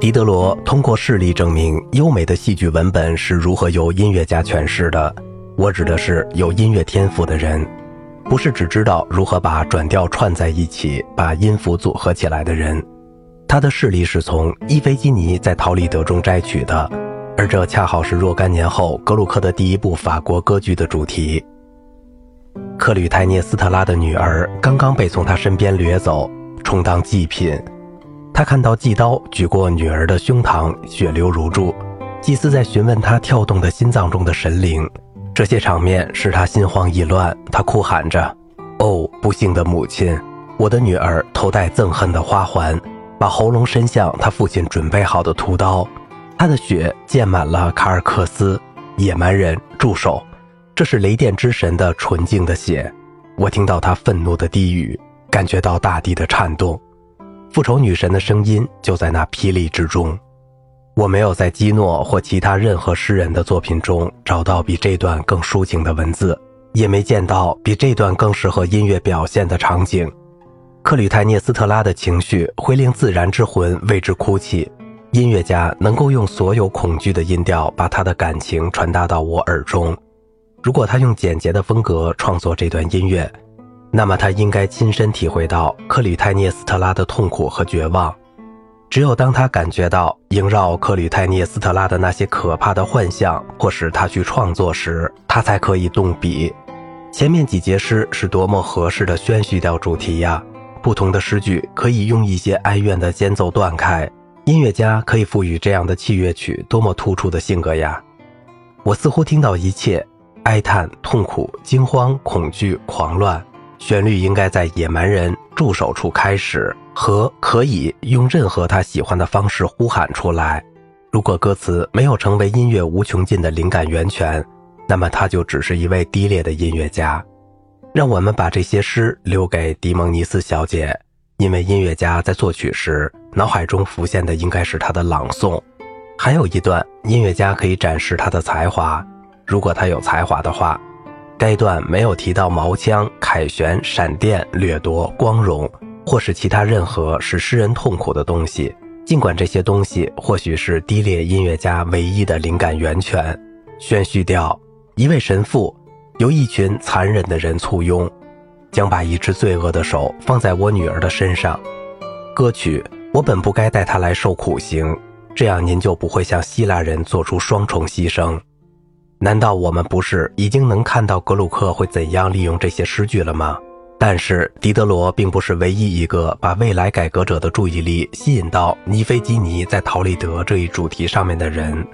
狄德罗通过事例证明，优美的戏剧文本是如何由音乐家诠释的。我指的是有音乐天赋的人，不是只知道如何把转调串在一起、把音符组合起来的人。他的事例是从伊菲基尼在陶丽德中摘取的，而这恰好是若干年后格鲁克的第一部法国歌剧的主题。克吕泰涅斯特拉的女儿刚刚被从他身边掠走，充当祭品。他看到祭刀举过女儿的胸膛，血流如注。祭司在询问他跳动的心脏中的神灵。这些场面使他心慌意乱。他哭喊着：“哦，不幸的母亲！我的女儿头戴憎恨的花环，把喉咙伸向他父亲准备好的屠刀。他的血溅满了卡尔克斯。野蛮人，住手！这是雷电之神的纯净的血。我听到他愤怒的低语，感觉到大地的颤动。”复仇女神的声音就在那霹雳之中。我没有在基诺或其他任何诗人的作品中找到比这段更抒情的文字，也没见到比这段更适合音乐表现的场景。克吕泰涅斯特拉的情绪会令自然之魂为之哭泣。音乐家能够用所有恐惧的音调把他的感情传达到我耳中。如果他用简洁的风格创作这段音乐。那么他应该亲身体会到克吕泰涅斯特拉的痛苦和绝望。只有当他感觉到萦绕克吕泰涅斯特拉的那些可怕的幻象迫使他去创作时，他才可以动笔。前面几节诗是多么合适的宣叙调主题呀！不同的诗句可以用一些哀怨的间奏断开，音乐家可以赋予这样的器乐曲多么突出的性格呀！我似乎听到一切哀叹、痛苦、惊慌、恐惧、狂乱。旋律应该在野蛮人驻守处开始，和可以用任何他喜欢的方式呼喊出来。如果歌词没有成为音乐无穷尽的灵感源泉，那么他就只是一位低劣的音乐家。让我们把这些诗留给迪蒙尼斯小姐，因为音乐家在作曲时脑海中浮现的应该是他的朗诵。还有一段，音乐家可以展示他的才华，如果他有才华的话。该段没有提到矛枪、凯旋、闪电、掠夺、光荣，或是其他任何使诗人痛苦的东西。尽管这些东西或许是低劣音乐家唯一的灵感源泉。宣叙调：一位神父由一群残忍的人簇拥，将把一只罪恶的手放在我女儿的身上。歌曲：我本不该带她来受苦刑，这样您就不会向希腊人做出双重牺牲。难道我们不是已经能看到格鲁克会怎样利用这些诗句了吗？但是狄德罗并不是唯一一个把未来改革者的注意力吸引到尼菲基尼在陶丽德这一主题上面的人。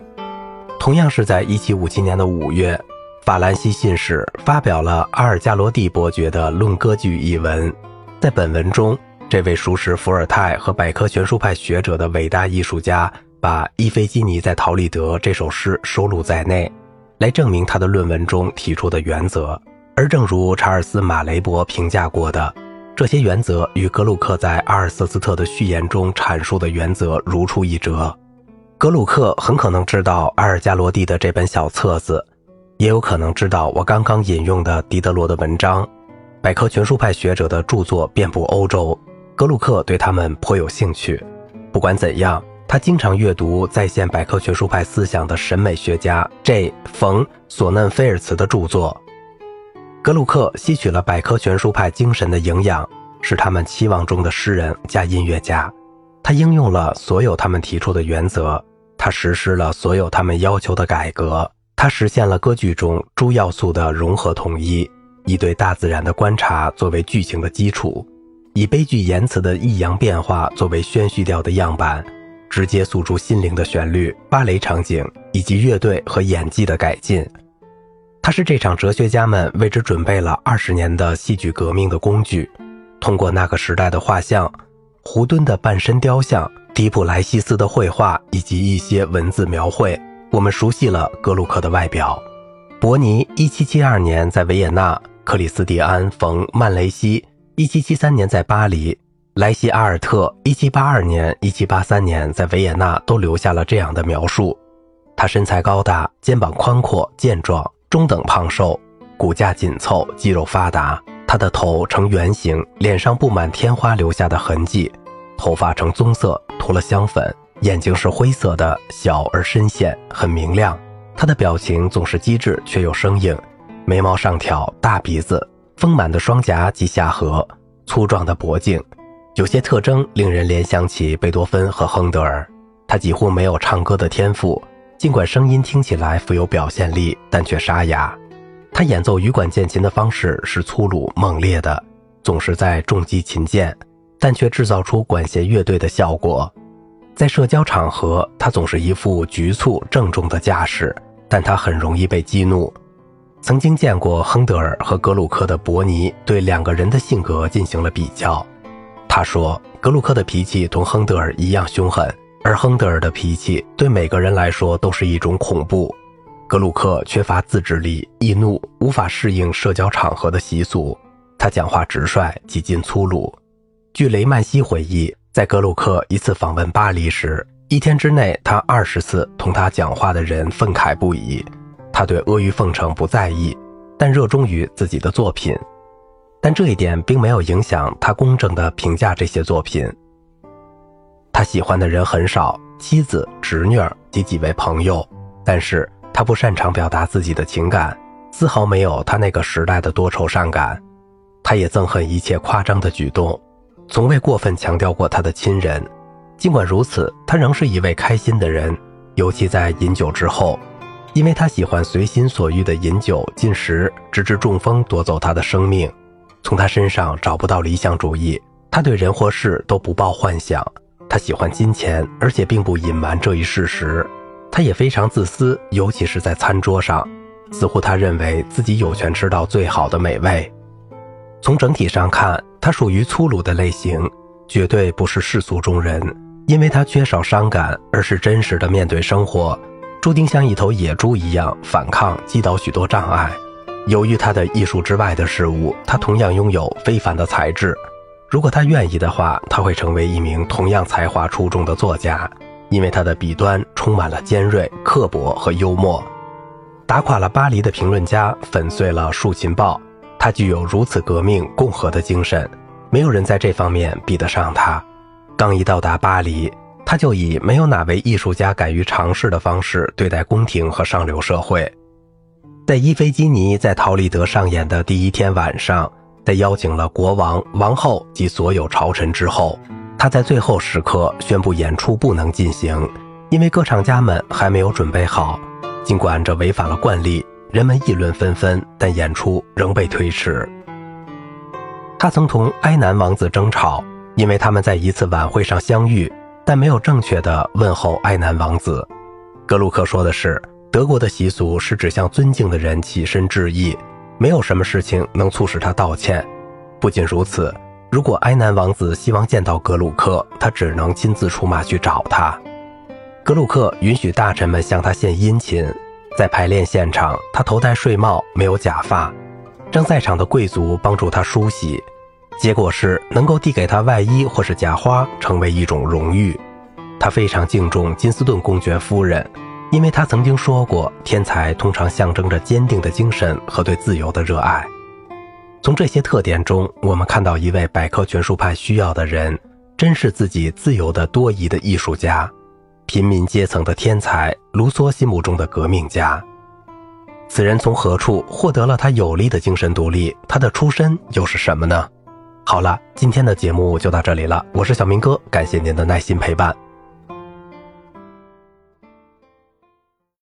同样是在1757年的五月，法兰西信使发表了阿尔加罗蒂伯爵的《论歌剧》一文。在本文中，这位熟识伏尔泰和百科全书派学者的伟大艺术家把伊菲基尼在陶丽德这首诗收录在内。来证明他的论文中提出的原则，而正如查尔斯·马雷伯评价过的，这些原则与格鲁克在阿尔瑟斯特的序言中阐述的原则如出一辙。格鲁克很可能知道阿尔加罗蒂的这本小册子，也有可能知道我刚刚引用的狄德罗的文章。百科全书派学者的著作遍布欧洲，格鲁克对他们颇有兴趣。不管怎样。他经常阅读在线百科全书派思想的审美学家 J. 冯索嫩菲尔茨的著作。格鲁克吸取了百科全书派精神的营养，是他们期望中的诗人加音乐家。他应用了所有他们提出的原则，他实施了所有他们要求的改革，他实现了歌剧中诸要素的融合统一，以对大自然的观察作为剧情的基础，以悲剧言辞的抑扬变化作为宣叙调的样板。直接诉诸心灵的旋律、芭蕾场景以及乐队和演技的改进，它是这场哲学家们为之准备了二十年的戏剧革命的工具。通过那个时代的画像、胡敦的半身雕像、迪普莱西斯的绘画以及一些文字描绘，我们熟悉了格鲁克的外表。伯尼1772年在维也纳，克里斯蒂安·冯·曼雷西1773年在巴黎。莱西阿尔特1782年、1783年在维也纳都留下了这样的描述：他身材高大，肩膀宽阔、健壮，中等胖瘦，骨架紧凑，肌肉发达。他的头呈圆形，脸上布满天花留下的痕迹，头发呈棕色，涂了香粉，眼睛是灰色的，小而深陷，很明亮。他的表情总是机智却又生硬，眉毛上挑，大鼻子，丰满的双颊及下颌，粗壮的脖颈，有些特征令人联想起贝多芬和亨德尔。他几乎没有唱歌的天赋，尽管声音听起来富有表现力，但却沙哑。他演奏羽管键琴的方式是粗鲁猛烈的，总是在重击琴键，但却制造出管弦乐队的效果。在社交场合，他总是一副局促郑重的架势，但他很容易被激怒。曾经见过亨德尔和格鲁克的伯尼对两个人的性格进行了比较，他说格鲁克的脾气同亨德尔一样凶狠，而亨德尔的脾气对每个人来说都是一种恐怖。格鲁克缺乏自制力，易怒，无法适应社交场合的习俗，他讲话直率，几近粗鲁。据雷曼西回忆。在格鲁克一次访问巴黎时，一天之内，他二十次同他讲话的人愤慨不已。他对阿谀奉承不在意，但热衷于自己的作品。但这一点并没有影响他公正地评价这些作品。他喜欢的人很少，妻子、侄女及几位朋友。但是他不擅长表达自己的情感，丝毫没有他那个时代的多愁善感。他也憎恨一切夸张的举动。从未过分强调过他的亲人，尽管如此，他仍是一位开心的人，尤其在饮酒之后，因为他喜欢随心所欲的饮酒进食，直至中风夺走他的生命。从他身上找不到理想主义，他对人或事都不抱幻想。他喜欢金钱，而且并不隐瞒这一事实。他也非常自私，尤其是在餐桌上，似乎他认为自己有权吃到最好的美味。从整体上看。他属于粗鲁的类型，绝对不是世俗中人，因为他缺少伤感，而是真实的面对生活，注定像一头野猪一样反抗，击倒许多障碍。由于他的艺术之外的事物，他同样拥有非凡的才智。如果他愿意的话，他会成为一名同样才华出众的作家，因为他的笔端充满了尖锐、刻薄和幽默。打垮了巴黎的评论家，粉碎了竖琴报。他具有如此革命共和的精神，没有人在这方面比得上他。刚一到达巴黎，他就以没有哪位艺术家敢于尝试的方式对待宫廷和上流社会。在伊菲基尼在陶丽德上演的第一天晚上，在邀请了国王、王后及所有朝臣之后，他在最后时刻宣布演出不能进行，因为歌唱家们还没有准备好。尽管这违反了惯例。人们议论纷纷，但演出仍被推迟。他曾同埃南王子争吵，因为他们在一次晚会上相遇，但没有正确的问候埃南王子。格鲁克说的是，德国的习俗是指向尊敬的人起身致意，没有什么事情能促使他道歉。不仅如此，如果埃南王子希望见到格鲁克，他只能亲自出马去找他。格鲁克允许大臣们向他献殷勤。在排练现场，他头戴睡帽，没有假发，让在场的贵族帮助他梳洗。结果是能够递给他外衣或是假花，成为一种荣誉。他非常敬重金斯顿公爵夫人，因为他曾经说过，天才通常象征着坚定的精神和对自由的热爱。从这些特点中，我们看到一位百科全书派需要的人，珍视自己自由的多疑的艺术家。平民阶层的天才，卢梭心目中的革命家。此人从何处获得了他有力的精神独立？他的出身又是什么呢？好了，今天的节目就到这里了。我是小明哥，感谢您的耐心陪伴。